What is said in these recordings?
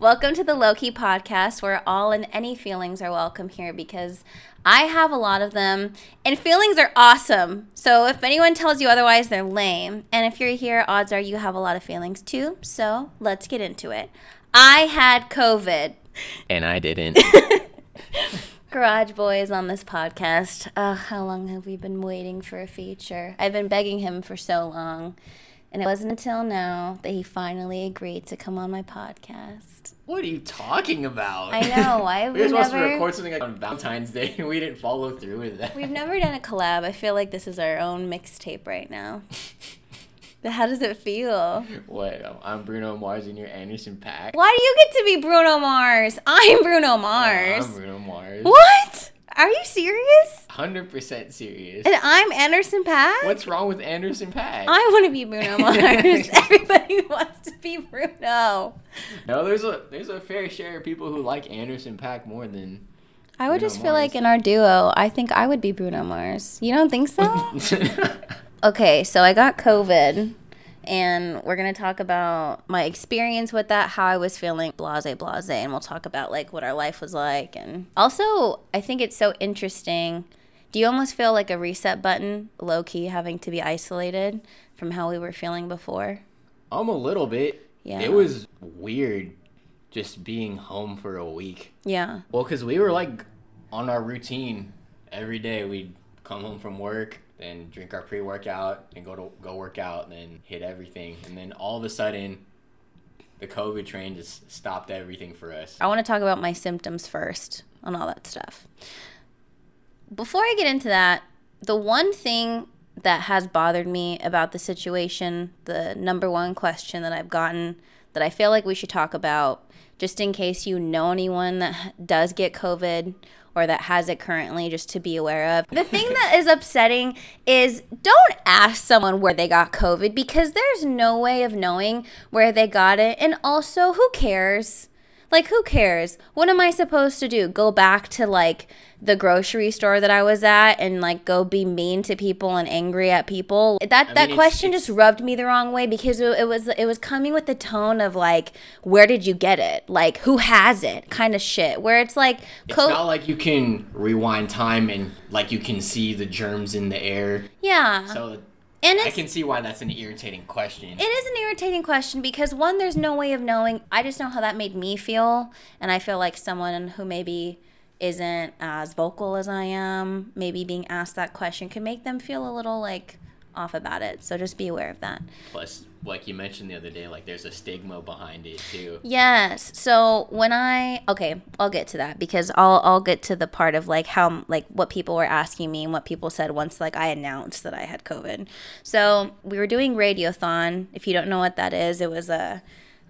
Welcome to the Lowkey podcast where all and any feelings are welcome here because I have a lot of them and feelings are awesome. So if anyone tells you otherwise, they're lame. And if you're here, odds are you have a lot of feelings too. So let's get into it. I had COVID. And I didn't. Garage Boys on this podcast. Oh, how long have we been waiting for a feature? I've been begging him for so long. And it wasn't until now that he finally agreed to come on my podcast. What are you talking about? I know. Why we were we supposed to record something like on Valentine's Day and we didn't follow through with that. we've never done a collab. I feel like this is our own mixtape right now. But How does it feel? What? Um, I'm Bruno Mars and you're Anderson Paak. Why do you get to be Bruno Mars? I'm Bruno Mars. I'm Bruno Mars. What? Are you serious? 100% serious. And I'm Anderson Paak? What's wrong with Anderson Paak? I want to be Bruno Mars. Everybody wants to be Bruno. No, there's a there's a fair share of people who like Anderson Paak more than I would Bruno just feel like in our duo, I think I would be Bruno Mars. You don't think so? okay, so I got COVID, and we're gonna talk about my experience with that, how I was feeling, blase, blase, and we'll talk about like what our life was like, and also I think it's so interesting. Do you almost feel like a reset button, low key, having to be isolated from how we were feeling before? I'm a little bit. Yeah. It was weird just being home for a week. Yeah, Well, because we were like on our routine every day. We'd come home from work, then drink our pre workout, and go to go work out, and then hit everything. And then all of a sudden, the COVID train just stopped everything for us. I want to talk about my symptoms first and all that stuff. Before I get into that, the one thing that has bothered me about the situation, the number one question that I've gotten that I feel like we should talk about, just in case you know anyone that does get COVID or that has it currently, just to be aware of. The thing that is upsetting is don't ask someone where they got COVID because there's no way of knowing where they got it. And also, who cares? Like, who cares? What am I supposed to do? Go back to like the grocery store that I was at and like go be mean to people and angry at people? That that mean, it's- question it's- just rubbed me the wrong way because it, it was it was coming with the tone of like, where did you get it? Like, who has it? Kind of shit. Where it's like, It's co- not like you can rewind time and like you can see the germs in the air. yeah, So and I can see why that's an irritating question. It is an irritating question because one, there's no way of knowing. I just know how that made me feel, and I feel like someone who maybe isn't as vocal as I am, maybe being asked that question could make them feel a little like off about it. So just be aware of that. Plus, like you mentioned the other day, like there's a stigma behind it too. Yes. So when I okay, I'll get to that because I'll I'll get to the part of like how like what people were asking me and what people said once like I announced that I had COVID. So we were doing Radiothon. If you don't know what that is, it was a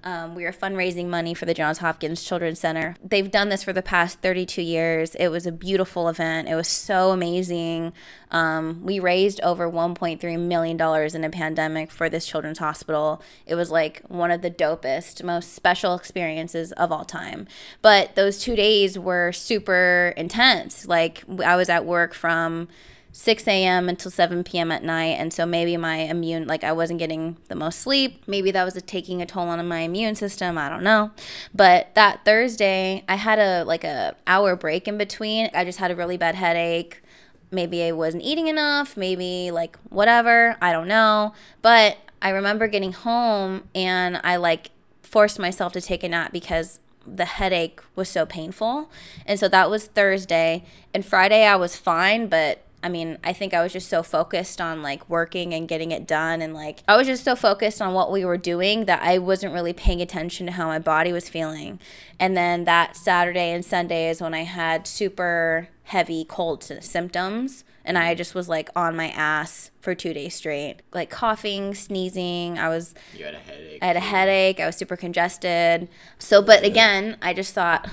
um, we were fundraising money for the Johns Hopkins Children's Center. They've done this for the past 32 years. It was a beautiful event. It was so amazing. Um, we raised over 1.3 million dollars in a pandemic for this children's hospital. It was like one of the dopest, most special experiences of all time. But those two days were super intense. Like I was at work from 6 a.m. until 7 p.m. at night. And so maybe my immune, like I wasn't getting the most sleep. Maybe that was a, taking a toll on my immune system. I don't know. But that Thursday, I had a like a hour break in between. I just had a really bad headache. Maybe I wasn't eating enough. Maybe like whatever. I don't know. But I remember getting home and I like forced myself to take a nap because the headache was so painful. And so that was Thursday. And Friday I was fine, but I mean, I think I was just so focused on like working and getting it done. And like, I was just so focused on what we were doing that I wasn't really paying attention to how my body was feeling. And then that Saturday and Sunday is when I had super heavy cold symptoms. And I mm-hmm. just was like on my ass for two days straight, like coughing, sneezing. I was You had a headache. I had a headache. I was super congested. So, but again, I just thought,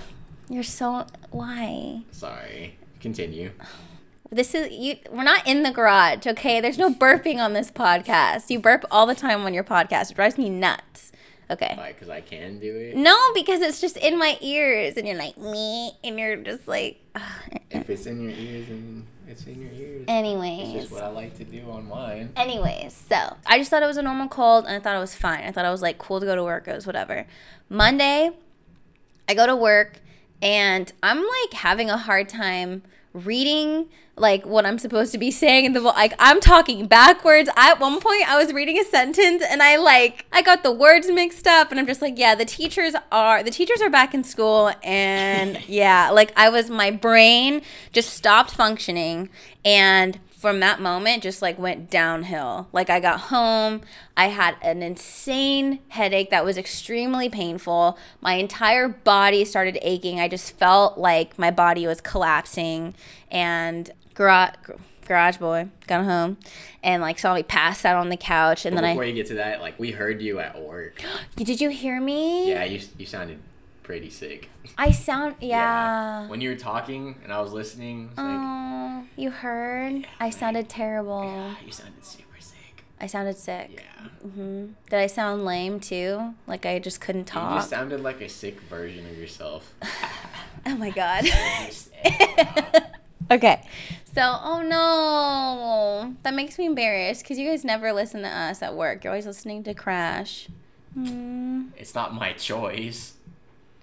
you're so why? Sorry. Continue. This is you. We're not in the garage, okay? There's no burping on this podcast. You burp all the time on your podcast. It drives me nuts. Okay. Why? Because I can do it. No, because it's just in my ears, and you're like me, and you're just like. If it's in your ears, and it's in your ears. It's Anyways. just what I like to do on mine. Anyways, so I just thought it was a normal cold and I thought it was fine. I thought I was like cool to go to work. It was whatever. Monday, I go to work and I'm like having a hard time reading like what I'm supposed to be saying in the like I'm talking backwards. I, at one point I was reading a sentence and I like I got the words mixed up and I'm just like, yeah, the teachers are the teachers are back in school and yeah, like I was my brain just stopped functioning and from that moment just like went downhill. Like I got home, I had an insane headache that was extremely painful. My entire body started aching. I just felt like my body was collapsing and garage garage boy got home and like saw me pass out on the couch and But then before I you get to that, like we heard you at work. Did you hear me? Yeah, you you sounded pretty sick. I sound yeah. When you were talking and I was listening, it's like Oh, you heard? I sounded terrible. "Ah, you sounded super sick. I sounded sick. Yeah. Mhm. Did I sound lame too? Like I just couldn't talk You just sounded like a sick version of yourself. oh my god. Okay. So, oh no. That makes me embarrassed because you guys never listen to us at work. You're always listening to Crash. Hmm. it's not my choice.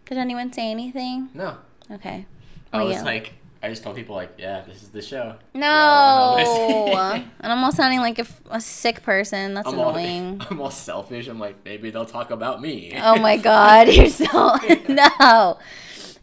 Did anyone say anything? No. Okay. I Well, was yeah. like, I just told people like, yeah, this is the show. No. Y'all wanna listen? and I'm all sounding like a sick person. That's I'm all, annoying. I'm all selfish. I'm like, maybe they'll talk about me. oh my god, you're so no.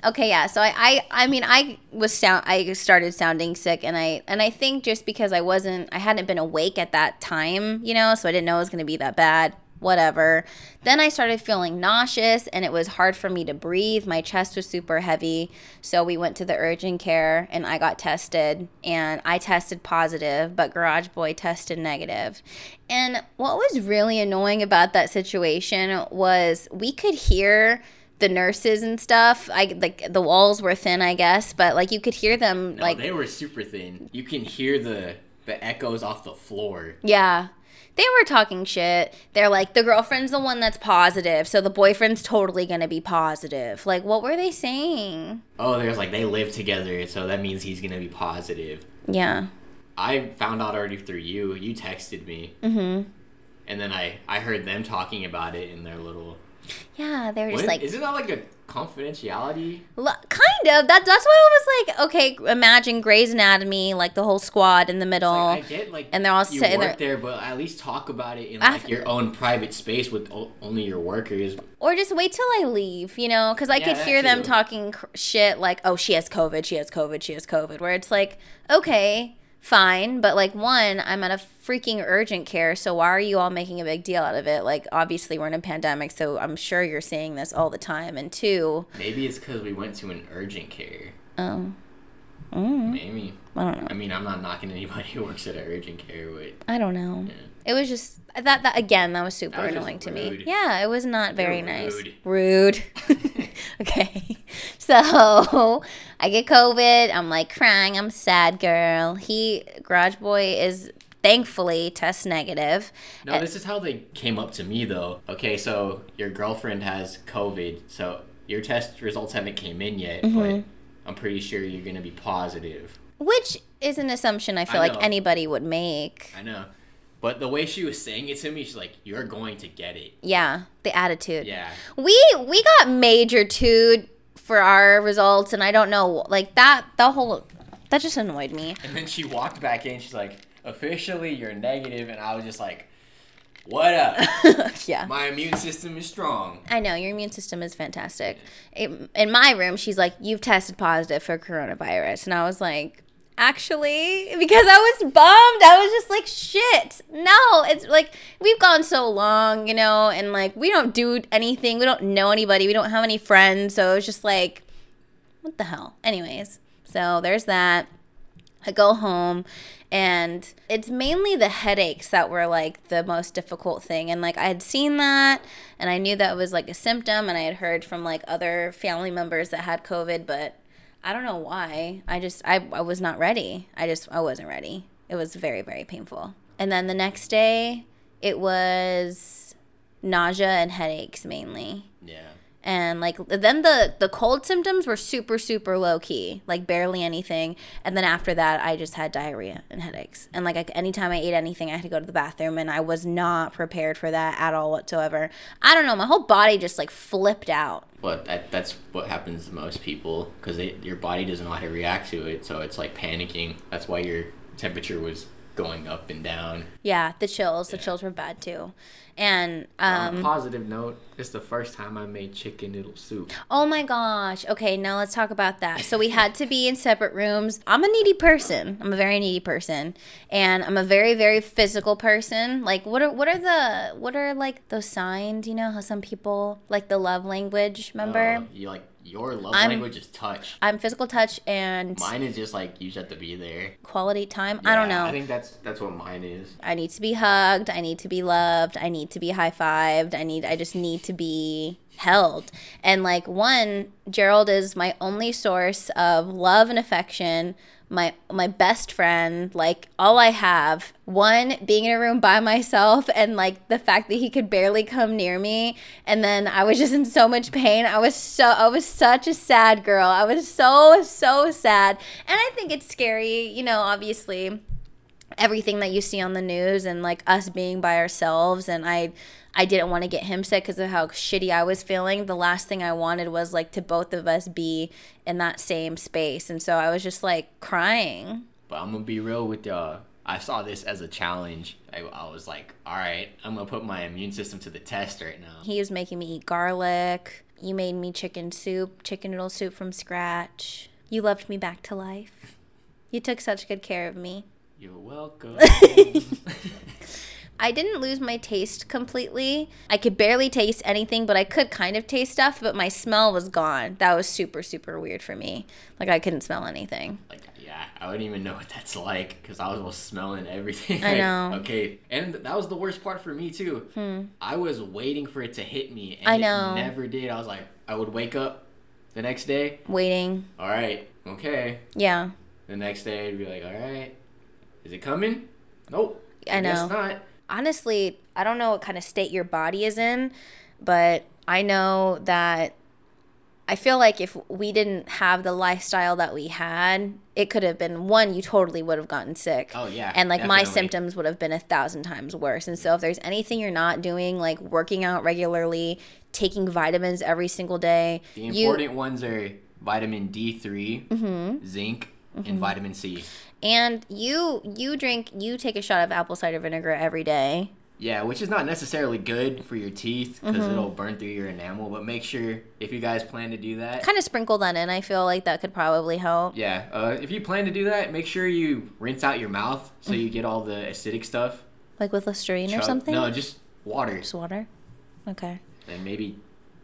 Okay, yeah. So I, I, I mean, I was sound. I started sounding sick, and I, and I think just because I wasn't, I hadn't been awake at that time, you know, so I didn't know it was gonna be that bad. Whatever. Then I started feeling nauseous, and it was hard for me to breathe. My chest was super heavy, so we went to the urgent care, and I got tested, and I tested positive, but Garage Boy tested negative. And what was really annoying about that situation was we could hear the nurses and stuff. I like the walls were thin, I guess, but like you could hear them No, like they were super thin. You can hear the the echoes off the floor. yeah. They were talking shit. They're like the girlfriend's the one that's positive, so the boyfriend's totally going to be positive. Like what were they saying? Oh, there's like they live together, so that means he's gonna be positive. Yeah. I found out already through you. You texted me. Mm-hmm. And then I I heard them talking about it in their little. Yeah, they were just like isn't that like a confidentiality? L- kind of. That that's why I was like, okay, imagine Grey's Anatomy, like the whole squad in the middle. Like, I get like and they're all you sitting work there- there, but at least talk about it in Af- like your own private space with o- only your workers. or just wait till I leave, you know, because I Yeah, could hear them too. talking cr- shit like, "Oh, she has COVID, she has COVID, she has COVID." Where it's like, okay, fine, but like one, I'm at a freaking urgent care, so why are you all making a big deal out of it? Like, obviously we're in a pandemic, so I'm sure you're seeing this all the time. And two, Maybe it's because we went to an urgent care. oh, mm, Maybe. I don't know. I mean, I'm not knocking anybody who works at an urgent care, but I don't know. Yeah. It was just that that again that was super That was annoying to me. Yeah, it was not very You're nice. rude. Okay. So I get COVID. I'm like crying. I'm sad, girl. He Garage Boy is thankfully test negative. no, this is how they came up to me though. Okay, so your girlfriend has COVID, so your test results haven't came in yet, Mm-hmm. but I'm pretty sure you're gonna be positive. Which is an assumption I feel I like anybody would make. I know. But the way she was saying it to me, she's like, "You're going to get it." Yeah, the attitude. Yeah. We we got major tude for our results, and I don't know, like that. The whole that just annoyed me. And then she walked back in. She's like, "Officially, you're negative," and I was just like, "What up? yeah. My immune system is strong." I know your immune system is fantastic. It, in my room, she's like, "You've tested positive for coronavirus," and I was like, "Actually," because I was bummed. I was just like, "Shit, no!" It's like we've gone so long, you know, and like we don't do anything. We don't know anybody. We don't have any friends. So it's just like, what the hell? Anyways, so there's that. I go home and it's mainly the headaches that were like the most difficult thing. And like I had seen that and I knew that was like a symptom and I had heard from like other family members that had COVID, but I don't know why. I just, I, I was not ready. I just, I wasn't ready. It was very, very painful. And then the next day, it was nausea and headaches mainly Yeah. And like then the the cold symptoms were super super low key like barely anything and then after that i just had diarrhea and headaches and like I, anytime i ate anything i had to go to the bathroom and i was not prepared for that at all whatsoever i don't know my whole body just like flipped out But that, that's what happens to most people because your body doesn't know how to react to it. So it's like panicking. That's why your temperature was going up and down. yeah the chills the chills were bad too and On um a positive note, it's the first time I made chicken noodle soup. Oh my gosh. Okay, now let's talk about that. So we had to be in separate rooms. I'm a needy person. I'm a very needy person. And I'm a very, very physical person. Like what are what are the what are like those signs, you know, how some people like the love language, remember? Uh, you like your love I'm- language is touch. I'm physical touch and Mine is just like you just have to be there. quality time. I don't know. I think that's that's what mine is. I need to be hugged. I need to be loved. I need to be high fived. I need. I just need to be held. And like one, Gerald is my only source of love and affection. My my best friend. Like all I have. One being in a room by myself, and like the fact that he could barely come near me. And then I was just in so much pain. I was so. I was such a sad girl. I was so so sad. And I think it's scary. You know, obviously everything that you see on the news and like us being by ourselves and I I didn't want to get him sick because of how shitty I was feeling. The last thing I wanted was like to both of us be in that same space. And so I was just like crying. But I'm gonna be real with y'all. I saw this as a challenge. I, I was like, all right, I'm gonna put my immune system to the test right now. He was making me eat garlic. You made me chicken soup, chicken noodle soup from scratch. You loved me back to life. You took such good care of me. You're welcome. I didn't lose my taste completely. I could barely taste anything, but I could kind of taste stuff, but my smell was gone. That was super, super weird for me. Like, I couldn't smell anything. like, yeah, I wouldn't even know what that's like because I was smelling everything. I Like, know. Okay, and that was the worst part for me too. Hmm. I was waiting for it to hit me, and. I know. it never did. I was like, I would wake up the next day. Waiting. All right, okay. Yeah. The next day, I'd be like, all right, is it coming? Nope. I Guess know. not. Honestly, I don't know what kind of state your body is in, but I know that I feel like if we didn't have the lifestyle that we had, it could have been one, you totally would have gotten sick. Oh, yeah, And like my symptoms would have been a thousand times worse. And so if there's anything you're not doing, like working out regularly, taking vitamins every single day, The you important ones are vitamin D3, Mm-hmm. zinc, and vitamin C. and you you drink you take a shot of apple cider vinegar every day. Yeah, which is not necessarily good for your teeth because Mm-hmm. it'll burn through your enamel. But make sure if you guys plan to do that, Kind of sprinkle that in. I feel like that could probably help. yeah, uh, if you plan to do that, make sure you rinse out your mouth so you get all the acidic stuff. Like with Listerine or something? No, just water, Just water? Okay. and maybe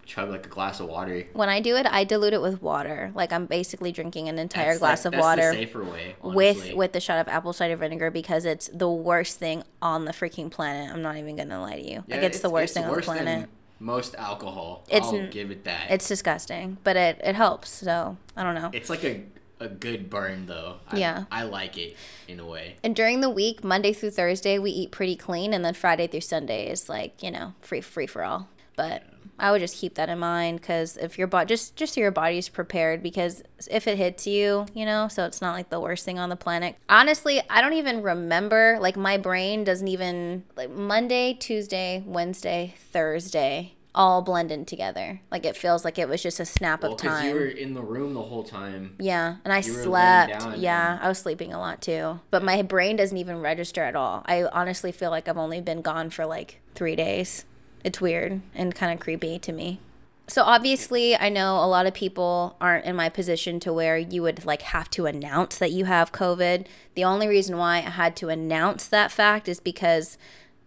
chug like a glass of water. When I do it, I dilute it with water. Like I'm basically drinking an entire That's, glass like, of that's water The safer way. with honestly. with the shot of apple cider vinegar because it's the worst thing on the freaking planet. I'm not even gonna lie to you. Yeah, like it's, the worst it's thing on the worse than planet. Most alcohol. It's I'll give it that. It's disgusting, but it it helps. So I don't know. It's like a a good burn though. I, Yeah. I like it in a way. And during the week, Monday through Thursday, we eat pretty clean, and then Friday through Sunday is like you know free free for all. But I would just keep that in mind because if your body just just so your body's prepared because if it hits you, you know, so it's not like the worst thing on the planet. Honestly, I don't even remember. Like my brain doesn't even like Monday, Tuesday, Wednesday, Thursday. All blended together. Like it feels like it was just a snap Well, of because time. you were in the room the whole time. Yeah, and I You slept. Yeah, I was sleeping a lot too. But my brain doesn't even register at all. I honestly feel like I've only been gone for like three days. It's weird and kind of creepy to me. So obviously, I know a lot of people aren't in my position to where you would like have to announce that you have COVID. The only reason why I had to announce that fact is because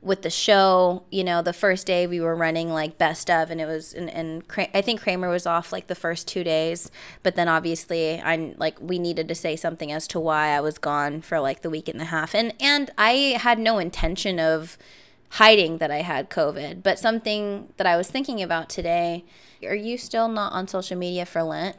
with the show, you know, the first day we were running like best of, and it was, and, and I think Kramer was off like the first two days, but then obviously I like we needed to say something as to why I was gone for like the week and a half, and and I had no intention of hiding that I had COVID, but something that I was thinking about today. Are you still not on social media for Lent?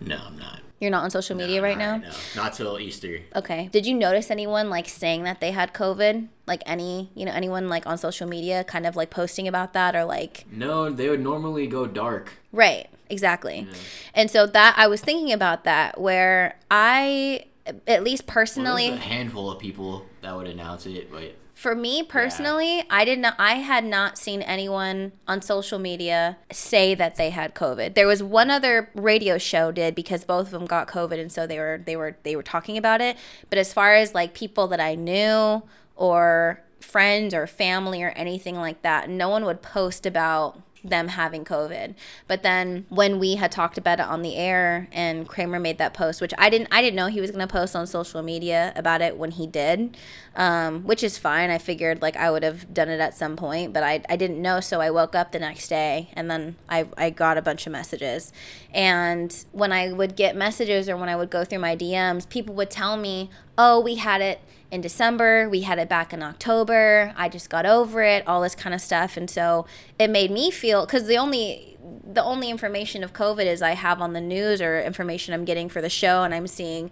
No, I'm not. You're not on social media No, right now? Not till Easter. Okay. Did you notice anyone like saying that they had COVID? Like any, you know, anyone like on social media kind of like posting about that or like No, they would normally go dark. Right, exactly. And so that I was thinking about that where I at least personally there's a handful of people that would announce it, but for me personally, I did not I had not seen anyone on social media say that they had COVID. There was one other radio show did because both of them got COVID and so they were they were they were talking about it. But as far as like people that I knew or friends or family or anything like that, no one would post about them having COVID. But then when we had talked about it on the air and Kramer made that post, which I didn't I didn't know he was gonna post on social media about it when he did. Um, which is fine. I figured like I would have done it at some point, but I, I didn't know, so I woke up the next day and then I, I got a bunch of messages. And when I would get messages or when I would go through my DMs, people would tell me, Oh, we had it in December. We had it back in October. I just got over it, all this kind of stuff. And so it made me feel because the only the only information of COVID is I have on the news or information I'm getting for the show, and I'm seeing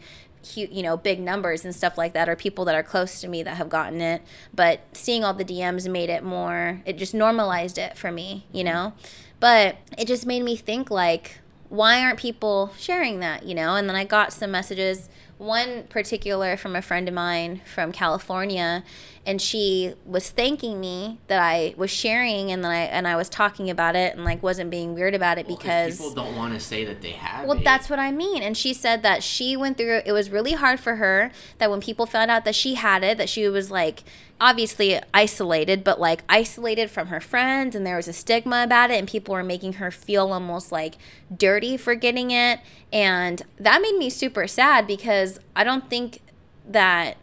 you know big numbers and stuff like that or people that are close to me that have gotten it but seeing all the dms made it more it just normalized it for me you mm-hmm. know but it just made me think like why aren't people sharing that you know and then i got some messages one particular from a friend of mine from california and she was thanking me that i was sharing and then i and i was talking about it and like wasn't being weird about it Well, 'cause because people don't want to say that they have well, it. that's what I mean. And she said that she went through it was really hard for her that when people found out that she had it, that she was like obviously isolated, but like isolated from her friends and there was a stigma about it and people were making her feel almost like dirty for getting it. And that made me super sad because I don't think that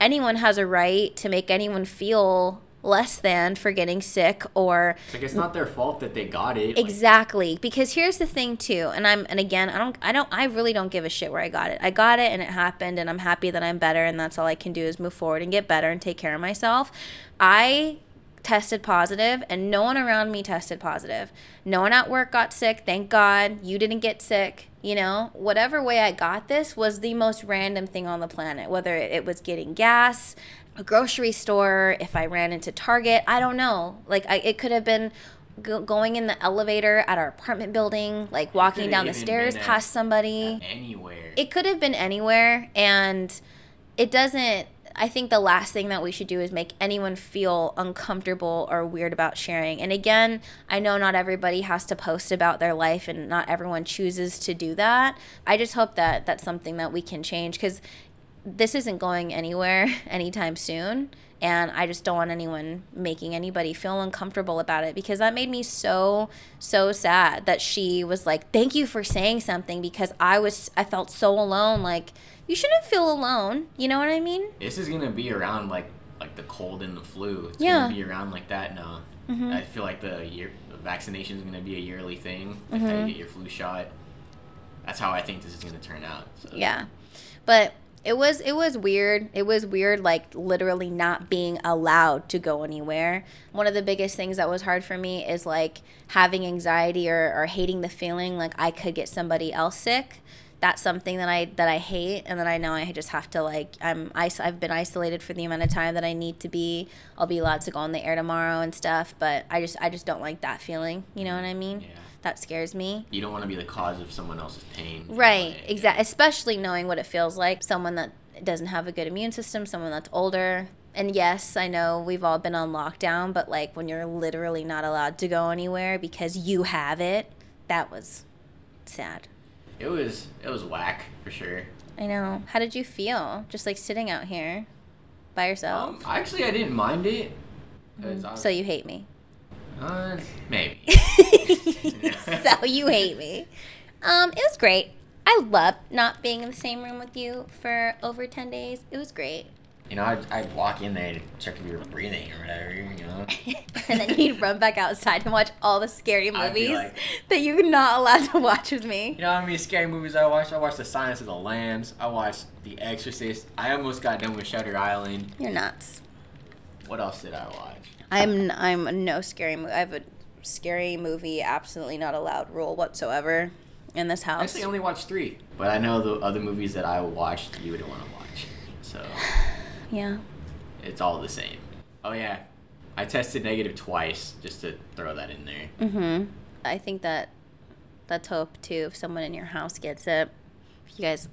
anyone has a right to make anyone feel less than for getting sick or like it's not their fault that they got it. like, Exactly. Because here's the thing too, and I'm and again, I don't I don't I really don't give a shit where I got it. I got it and it happened and I'm happy that I'm better and that's all I can do is move forward and get better and take care of myself. I tested positive and no one around me tested positive. No one at work got sick, thank God. You didn't get sick. You know, whatever way I got this was the most random thing on the planet. Whether it was getting gas, a grocery store, if I ran into Target, I don't know. Like I, it could have been go- going in the elevator at our apartment building, like walking down the stairs past somebody. anywhere. It could have been anywhere, and it doesn't. I think the last thing that we should do is make anyone feel uncomfortable or weird about sharing. And again, I know not everybody has to post about their life and not everyone chooses to do that. I just hope that that's something that we can change because this isn't going anywhere anytime soon. And I just don't want anyone making anybody feel uncomfortable about it because that made me so, so sad that she was like, Thank you for saying something because I was, I felt so alone. Like, you shouldn't feel alone. You know what I mean? this is gonna be around like like the cold and the flu. It's Yeah. gonna be around like that now. Mm-hmm. I feel like the year the vaccination is gonna be a yearly thing. Like Mm-hmm. how you get your flu shot. That's how I think this is gonna turn out. So. Yeah. But it was it was weird. It was weird like literally not being allowed to go anywhere. One of the biggest things that was hard for me is like having anxiety or, or hating the feeling like I could get somebody else sick. That's something that I that I hate and that I know I just have to like I'm is- I've been isolated for the amount of time that I need to be. I'll be allowed to go on the air tomorrow and stuff, but I just I just don't like that feeling. You know what I mean? Yeah. That scares me. You don't want to be the cause of someone else's pain. Right, exactly. Especially knowing what it feels like. Someone that doesn't have a good immune system, someone that's older. And yes, I know we've all been on lockdown, but like when you're literally not allowed to go anywhere because you have it, that was sad. It was it was whack for sure. I know. How did you feel just like sitting out here by yourself? Um, actually, I didn't mind it. was- so you hate me. uh, maybe. so you hate me. Um, it was great. I loved not being in the same room with you for over 10 days. It was great. You know, I'd, I'd walk in there to check if you were breathing or whatever. You know. and then you'd run back outside and watch all the scary movies like- that you're not allowed to watch with me. You know how many scary movies I watched? I watched The Silence of the Lambs. I watched The Exorcist. I almost got done with Shutter Island. You're nuts. What else did I watch? I'm I'm no scary movie. I have a scary movie absolutely not allowed rule whatsoever. in this house. I actually only watched three, but I know the other movies that I watched you wouldn't want to watch. So Yeah. it's all the same. Oh yeah, I tested negative twice just to throw that in there. Mm-hmm. I think that that's hope too. If someone in your house gets it, if you guys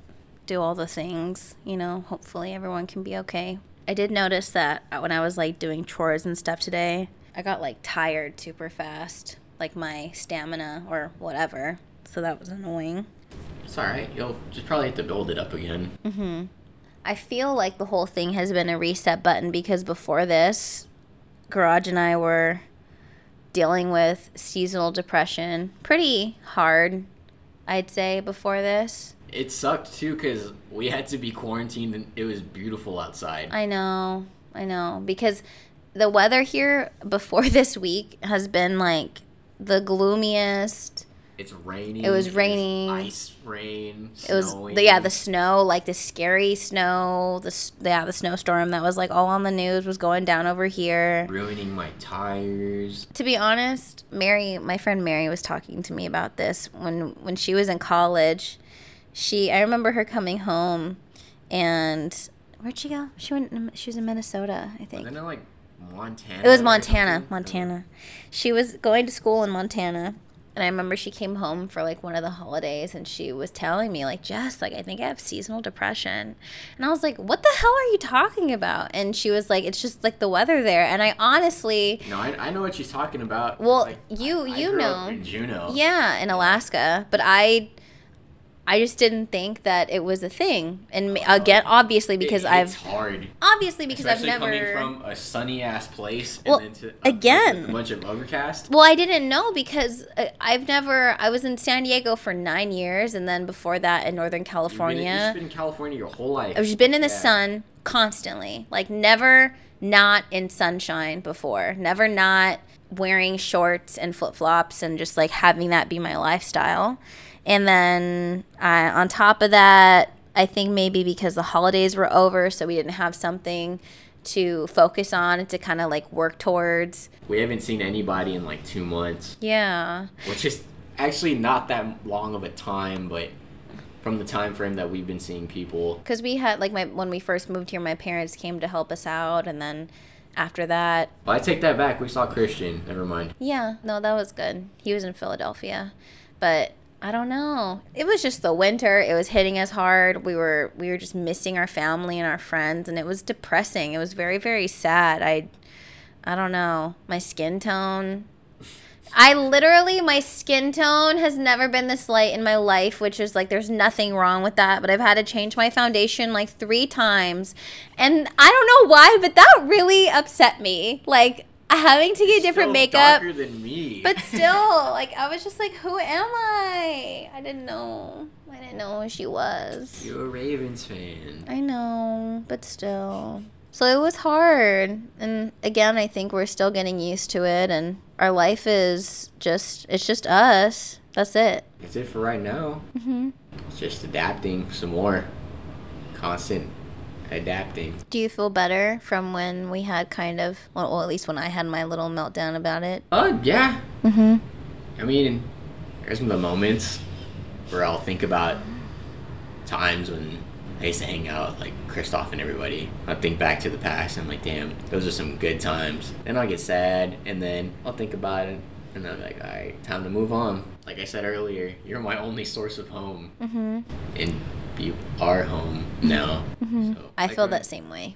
do all the things, you know, hopefully everyone can be okay. I did notice that when I was like doing chores and stuff today, I got like tired super fast, like my stamina or whatever. So that was annoying. It's all right. You'll just probably have to build it up again. Mm-hmm. I feel like the whole thing has been a reset button because before this, Garage and I were dealing with seasonal depression pretty hard, I'd say, before this. It sucked too because we had to be quarantined and it was beautiful outside. I know, I know. Because the weather here before this week has been like the gloomiest. It's raining. It was raining. Ice, rain. It was yeah the snow like the scary snow the yeah the snowstorm that was like all on the news was going down over here. ruining my tires. To be honest, Mary, my friend Mary was talking to me about this when when she was in college. She I remember her coming home and where'd she go? She went she was in Minnesota, I think. Wasn't it like Montana? It was Montana. Montana. She was going to school in Montana. And I remember she came home for like one of the holidays and she was telling me, like, Jess, like, I think I have seasonal depression. And I was like, what the hell are you talking about? And she was like, it's just like the weather there. And I honestly, No, I, I know what she's talking about. Well, Like, you- I you know. in Juneau. yeah, in Alaska. But I, I just didn't think that it was a thing. And ma- again, obviously, It- because it's I've, hard. obviously, because Especially I've never. coming from a sunny ass place Well, and then to a- again- a bunch of overcast. Well, I didn't know because uh, I've never. I was in San Diego for nine years, and then before that in Northern You've been, California. you've been in California your whole life. I've just been in the Yeah. sun constantly, like never not in sunshine before, never not wearing shorts and flip flops, and just like having that be my lifestyle. And then uh, on top of that, I think maybe because the holidays were over, so we didn't have something to focus on and to kind of like work towards. We haven't seen anybody in like two months, Yeah. which is actually not that long of a time, but from the time frame that we've been seeing people, because we had like my when we first moved here my parents came to help us out and then after that well, I take that back. We saw Christian. Never mind. yeah no that was good he was in philadelphia but i don't know it was just the winter it was hitting us hard we were we were just missing our family and our friends and it was depressing it was very very sad i i don't know my skin tone I literally, my skin tone has never been this light in my life, which is like, there's nothing wrong with that. But I've had to change my foundation like three times. And I don't know why, but that really upset me. Like, having to get different makeup. Darker than me. But still, like, I was just like, who am I? I didn't know. I didn't know who she was. you're a Ravens fan. I know, but still. So it was hard. And again, I think we're still getting used to it and our life is just it's just us. That's it. That's it for right now. hmm It's just adapting some more. Constant adapting. Do you feel better from when we had kind of well, well at least when I had my little meltdown about it? Uh, yeah. Mhm. I mean, there's some of the moments where I'll think about times when I used to hang out, with, like Kristoff and everybody. I'll think back to the past and I'm like, damn, those are some good times. Then I'll get sad and then I'll think about it and I'm like, all right, time to move on. Like I said earlier, you're my only source of home Mhm. and you are home now. Mhm. So, I like, feel that same way.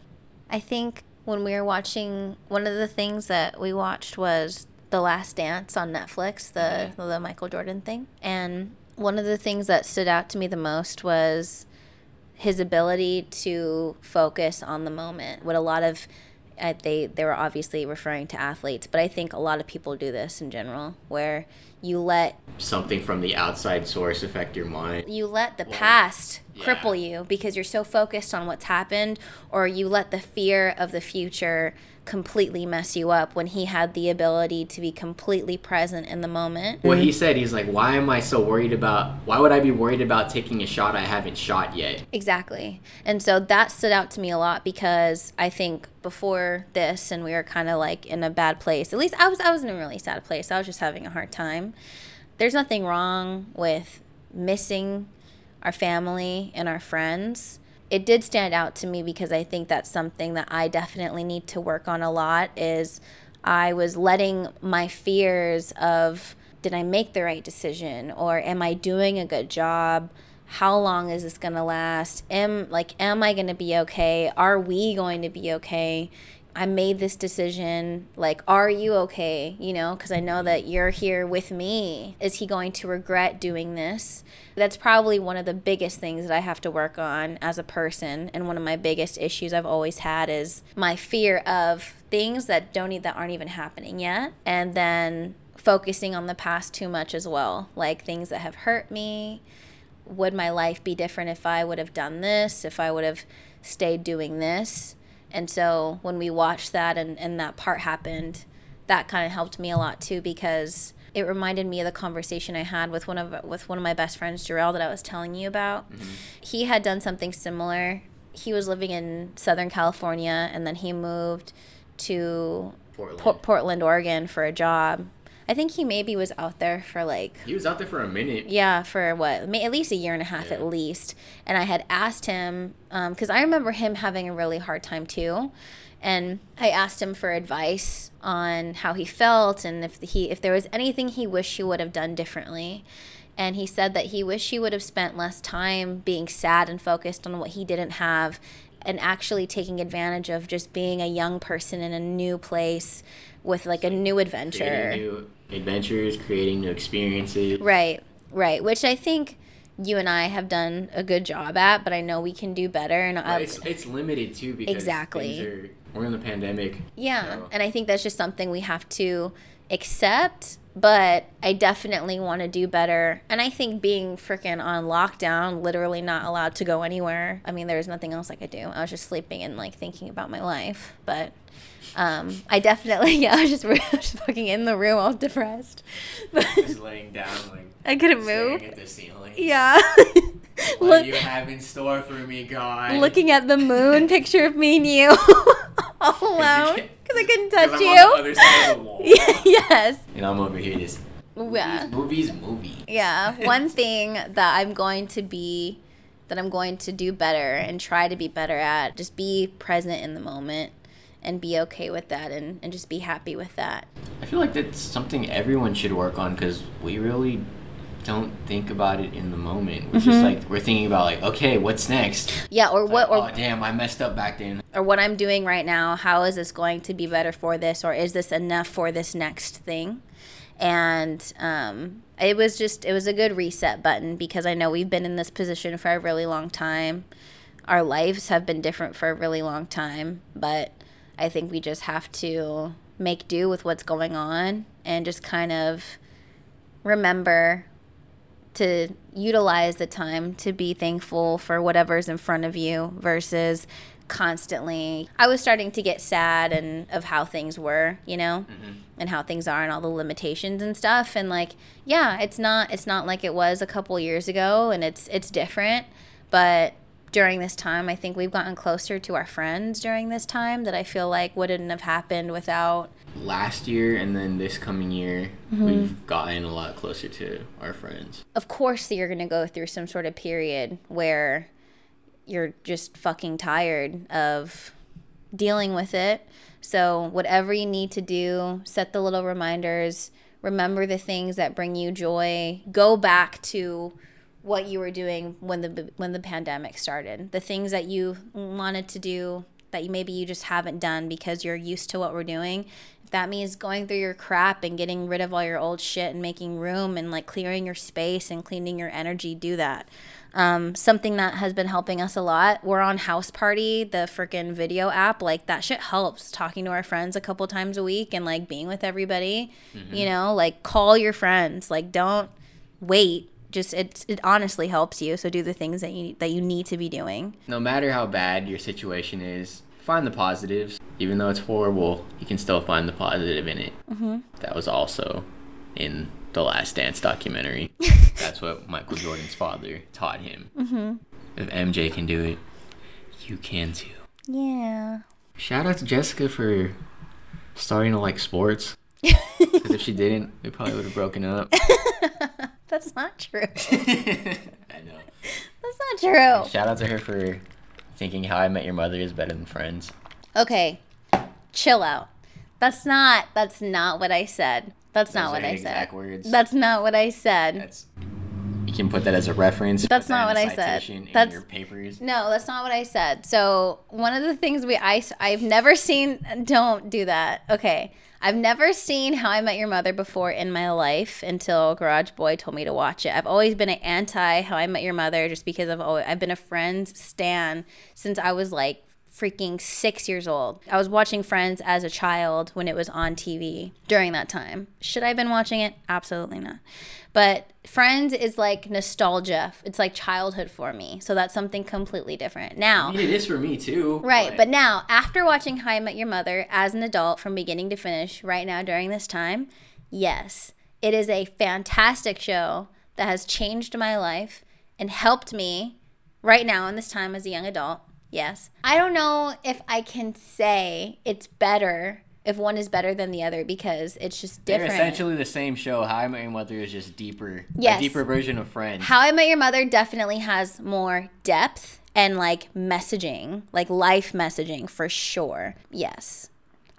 I think when we were watching, one of the things that we watched was The Last Dance on Netflix, the the Michael Jordan thing, and one of the things that stood out to me the most was his ability to focus on the moment. What a lot of uh, they they were obviously referring to athletes, but I think a lot of people do this in general, where you let Something from the outside source affect your mind. you let the Well, past yeah. cripple you because you're so focused on what's happened or you let the fear of the future completely mess you up when he had the ability to be completely present in the moment. What he said, he's like, why am I so worried about, why would I be worried about taking a shot I haven't shot yet? exactly. And so that stood out to me a lot because i think before this and we were kind of like in a bad place. At least i was i was in a really sad place. I was just having a hard time. There's nothing wrong with missing our family and our friends, it did stand out to me because I think that's something that I definitely need to work on a lot is I was letting my fears of did I make the right decision or am I doing a good job? How long is this going to last? Am like am I going to be okay? Are we going to be okay? I made this decision. Like, are you okay? You know, because I know that you're here with me. Is he going to regret doing this? That's probably one of the biggest things that I have to work on as a person. And one of my biggest issues I've always had is my fear of things that don't that aren't even happening yet. And then focusing on the past too much as well, like things that have hurt me. Would my life be different if I would have done this? If I would have stayed doing this? And so when we watched that and, and that part happened, that kind of helped me a lot too because it reminded me of the conversation I had with one of with one of my best friends, Jarrell, that I was telling you about. Mm-hmm. He had done something similar. He was living in Southern California and then he moved to Portland, Portland Oregon for a job I think he maybe was out there for like. He was out there for a minute. Yeah, for what? At least a year and a half yeah. at least. And I had asked him, because um, I remember him having a really hard time too. And I asked him for advice on how he felt and if he if there was anything he wished he would have done differently. And he said that he wished he would have spent less time being sad and focused on what he didn't have and actually taking advantage of just being a young person in a new place with like a new adventure. New adventures, creating new experiences. Right, right. Which I think you and I have done a good job at, but I know we can do better. And well, it's it's limited too because exactly are, we're in the pandemic. Yeah, so. and I think that's just something we have to accept. But I definitely want to do better. And I think being freaking on lockdown, literally not allowed to go anywhere. I mean, there was nothing else I could do. I was just sleeping and like thinking about my life. But um, I definitely, yeah, I was just, just fucking in the room, all depressed. just laying down, like I couldn't move. At the ceiling. Yeah. what Look, do you have in store for me, God? Looking at the moon, picture of me and you all alone because I couldn't touch you. other side of the wall. Yes. And I'm over here just. Yeah. Movies, movies. Yeah. One thing that I'm going to be, that I'm going to do better and try to be better at, just be present in the moment and be okay with that and, and just be happy with that. I feel like that's something everyone should work on because we really don't think about it in the moment. We're mm-hmm. just like we're thinking about like, okay, what's next? Yeah, or it's what? Like, or, oh damn, I messed up back then. Or what I'm doing right now. How is this going to be better for this? Or is this enough for this next thing? And um, it was just it was a good reset button because I know we've been in this position for a really long time. Our lives have been different for a really long time, but I think we just have to make do with what's going on and just kind of remember to utilize the time to be thankful for whatever's in front of you versus constantly I was starting to get sad and of how things were, you know, mm-hmm. and how things are and all the limitations and stuff and like yeah, it's not it's not like it was a couple years ago and it's it's different, but during this time. I think we've gotten closer to our friends during this time that I feel like wouldn't have happened without. Last year and then this coming year, mm-hmm. we've gotten a lot closer to our friends. Of course, you're going to go through some sort of period where you're just fucking tired of dealing with it. So, whatever you need to do, set the little reminders, remember the things that bring you joy, go back to what you were doing when the when the pandemic started. The things that you wanted to do that you maybe you just haven't done because you're used to what we're doing. If that means going through your crap and getting rid of all your old shit and making room and like clearing your space and cleaning your energy, do that. Um, something that has been helping us a lot. We're on House Party, the freaking video app. Like that shit helps. Talking to our friends a couple times a week and like being with everybody. Mm-hmm. You know, like call your friends. Like don't wait just it it honestly helps you. So do the things that you that you need to be doing. No matter how bad your situation is, find the positives. Even though it's horrible, you can still find the positive in it. Mm-hmm. That was also in the Last Dance documentary. That's what Michael Jordan's father taught him. Mm-hmm. If MJ can do it, you can too. Yeah. Shout out to Jessica for starting to like sports. Because if she didn't, we probably would have broken up. That's not true. I know. That's not true. Shout out to her for thinking How I Met Your Mother is better than Friends. Okay, chill out. That's not. That's not what I said. That's not Those what are I exact said. words. That's not what I said. That's. You can put that as a reference. That's put that not what I said. That's- your papers. No, that's not what I said. So one of the things we I I've never seen. Don't do that. Okay, I've never seen How I Met Your Mother before in my life until Garage Boy told me to watch it. I've always been an anti How I Met Your Mother just because I've always I've been a Friends stan since I was like freaking six years old. I was watching Friends as a child when it was on TV during that time. Should I have been watching it? Absolutely not. But Friends is like nostalgia. It's like childhood for me. So that's something completely different. Now, I mean, it is for me too. Right, but now after watching How I Met Your Mother as an adult from beginning to finish, right now during this time, yes, it is a fantastic show that has changed my life and helped me right now in this time as a young adult. Yes. I don't know if I can say it's better if one is better than the other because it's just They're essentially the same show. How I Met Your Mother is just deeper. Yes. A deeper version of Friends. How I Met Your Mother definitely has more depth and like messaging, like life messaging for sure. Yes.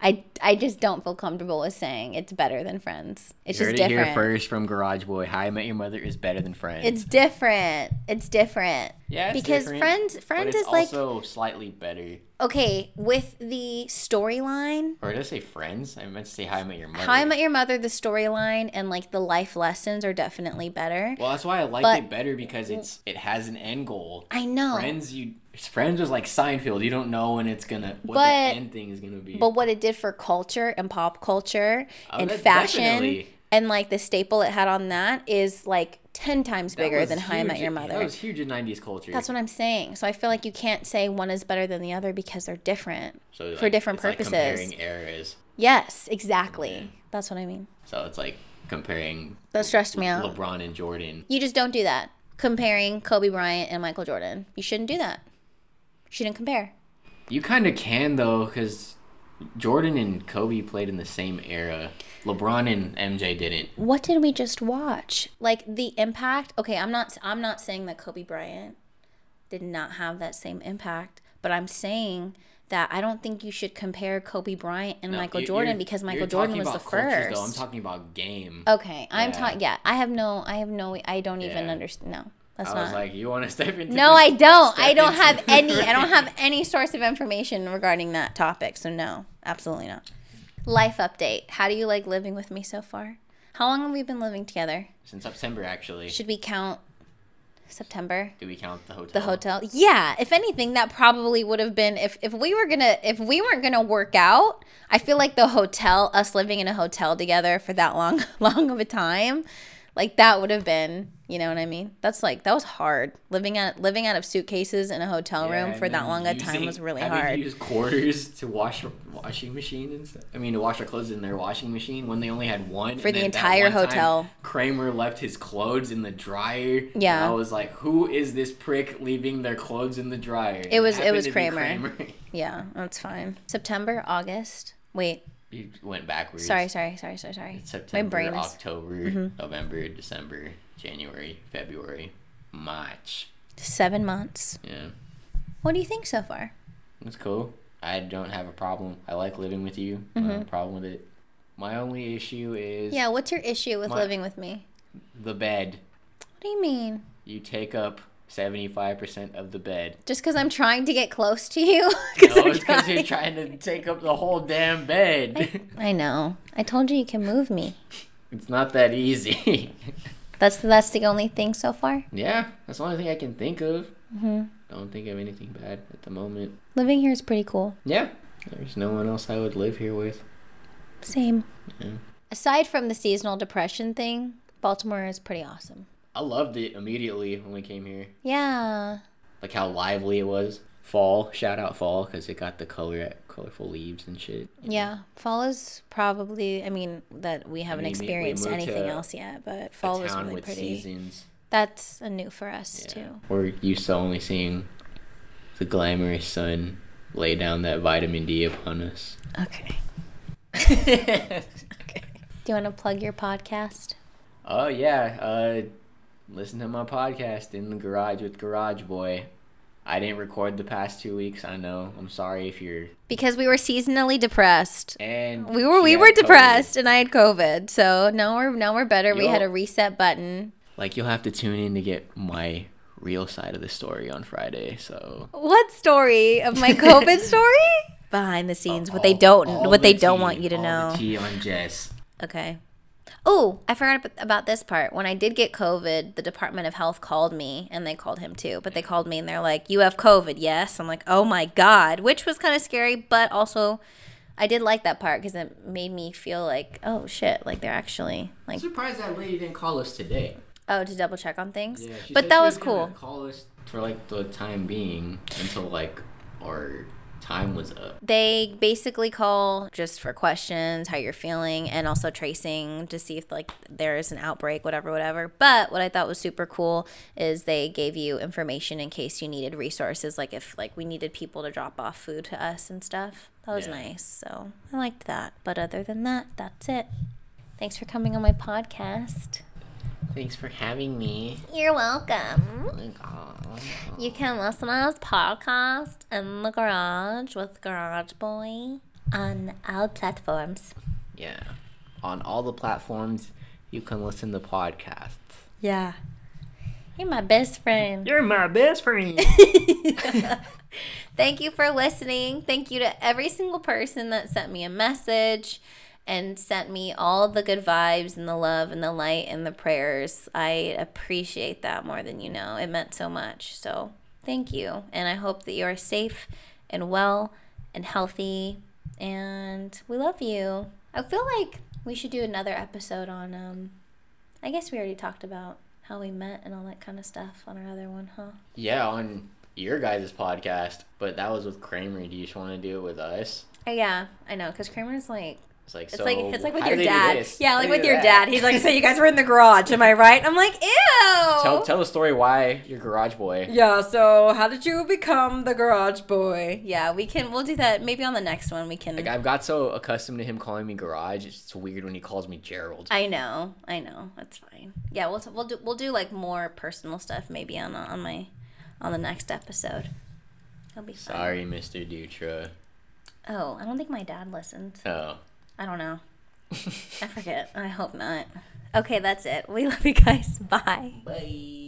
I, I just don't feel comfortable with saying it's better than Friends. It's you just heard it different. here first from Garage Boy. How I Met Your Mother is better than Friends. It's different. It's different. yeah, it's because different, Friends but Friends it's is like also slightly better. okay, with the storyline, Or did I say Friends? I meant to say How I Met Your Mother. How I Met Your Mother, the storyline and like the life lessons are definitely better. Well, that's why I like But- it better because it's it has an end goal. I know. Friends, you Friends was like Seinfeld. You don't know when it's gonna what But- the end thing is gonna be. But what it did for culture and pop culture Oh, and fashion definitely. and like the staple it had on that is like 10 times That bigger than How I Met huge- Your Mother. That was huge in '90s culture. That's what I'm saying. So I feel like you can't say one is better than the other because they're different. so, for different it's like purposes. comparing eras. Yes, exactly. That's what I mean. So it's like comparing That stressed me out. LeBron and Jordan. You just don't do that. Comparing Kobe Bryant and Michael Jordan. You shouldn't do that. You didn't compare. You kind of can though, because Jordan and Kobe played in the same era. LeBron and MJ didn't. What did we just watch? Like the impact. Okay, I'm not I'm not saying that Kobe Bryant did not have that same impact, but I'm saying that I don't think you should compare Kobe Bryant and No, Michael Jordan because Michael Jordan was the cultures, first. Though. I'm talking about game. okay, I'm talking. Yeah, I have no. I have no. I don't even Yeah. understand. No, that's I not. was like, you want to step into? no? I don't. I don't have any. I don't have any source of information regarding that topic. So no, absolutely not. Life update. How do you like living with me so far? How long have we been living together? Since September, actually. Should we count September? Do we count the hotel? The hotel? Yeah. If anything, that probably would have been if if we were gonna if we weren't gonna work out. I feel like the hotel, us living in a hotel together for that long long of a time, like that would have been. You know what I mean? That's like that was hard. Living out living out of suitcases in a hotel Yeah, room for that long a time was really hard. Use quarters to wash washing machine and stuff. I mean, to wash our clothes in their washing machine when they only had one. For the entire one time, hotel. Kramer left his clothes in the dryer. Yeah. I was like, who is this prick leaving their clothes in the dryer? It was- it happened was be Kramer. Yeah, that's fine. September, August. Wait, you went backwards. sorry, sorry, sorry, sorry, sorry. September, My brain is October, Mm-hmm. November, December, January, February, March. seven months. Yeah, What do you think so far? It's cool. I don't have a problem. I like living with you. I don't have a problem with it. My only issue is Mm-hmm. Yeah, what's your issue with My- living with me? the bed. What do you mean? You take up seventy five percent of the bed. Just because I'm trying to get close to you? No, it's because you're trying- to take up the whole damn bed. I know. I told you you can move me. it's not that easy. That's that's the only thing so far. yeah, that's the only thing I can think of. hmm Don't think of anything bad at the moment. Living here is pretty cool. Yeah, there's no one else I would live here with. Same. Yeah. Aside from the seasonal depression thing, Baltimore is pretty awesome. I loved it immediately when we came here. Yeah. Like how lively it was. Fall, shout out fall, because it got the color, colorful leaves and shit. Yeah. Fall is probably, I mean, that we haven't mean, we- we experienced anything else yet, but fall was really pretty. seasons. That's a new for us, Yeah. too. We're used to only seeing the glamorous sun lay down that vitamin D upon us. Okay. okay. Do you want to plug your podcast? Oh yeah, uh, listen to my podcast in the garage with Garage Boy. I didn't record the past two weeks. I know. I'm sorry if you're. Because we were seasonally depressed. And We were we were COVID. depressed and I had COVID. So now we're now we're better. We had a reset button. Like you'll have to tune in to get my real side of the story on Friday. So What story of my COVID story? Behind the scenes, what they don't what they the don't want you to know. The tea on Jess. Okay. Oh, I forgot about this part. When I did get COVID, the Department of Health called me and they called him too. But they called me and they're like, You have COVID, yes? I'm like, Oh my God, which was kind of scary, but also I did like that part because it made me feel like, Oh shit, like they're actually I'm like, surprised that lady didn't call us today. Oh, to double check on things. she but that was gonna cool. Call us for like the time being until like our time was up. They basically call just for questions, how you're feeling, and also tracing to see if like there's an outbreak, whatever, whatever. But what I thought was super cool is they gave you information in case you needed resources, like if like we needed people to drop off food to us and stuff. That was Yeah. nice. So I liked that. But other than that, that's it. Thanks for coming on my podcast. Thanks for having me. You're welcome. Oh you can listen to this podcast in the garage with Garage Boy on all platforms. Yeah. On all the platforms, you can listen to podcasts. Yeah. You're my best friend. You're my best friend. Thank you for listening. Thank you to every single person that sent me a message and sent me all the good vibes and the love and the light and the prayers. I appreciate that more than you know. It meant so much. So, thank you. And I hope that you are safe and well and healthy and we love you. I feel like we should do another episode on um I guess we already talked about how we met and all that kind of stuff on our other one, huh? yeah, on your guys' podcast, but that was with Kramer. Do you just want to do it with us? Oh, yeah, I know, because Kramer's like It's like It's so. like it's like with your dad. Yeah, like with your do dad. He's like, so you guys were in the garage, am I right? I'm like, ew. Tell tell the story why you're garage boy. yeah, so how did you become the garage boy? Yeah, we can we'll do that maybe on the next one we can Like I've got so accustomed to him calling me garage. It's weird when he calls me Gerald. I know, I know. That's fine. Yeah, we'll we'll do we'll do like more personal stuff maybe on on my on the next episode. That'll be fun. Sorry, Mr. Dutra. Oh, I don't think my dad listened. Oh. I don't know. I forget. I hope not. Okay, that's it. We love you guys. Bye. Bye.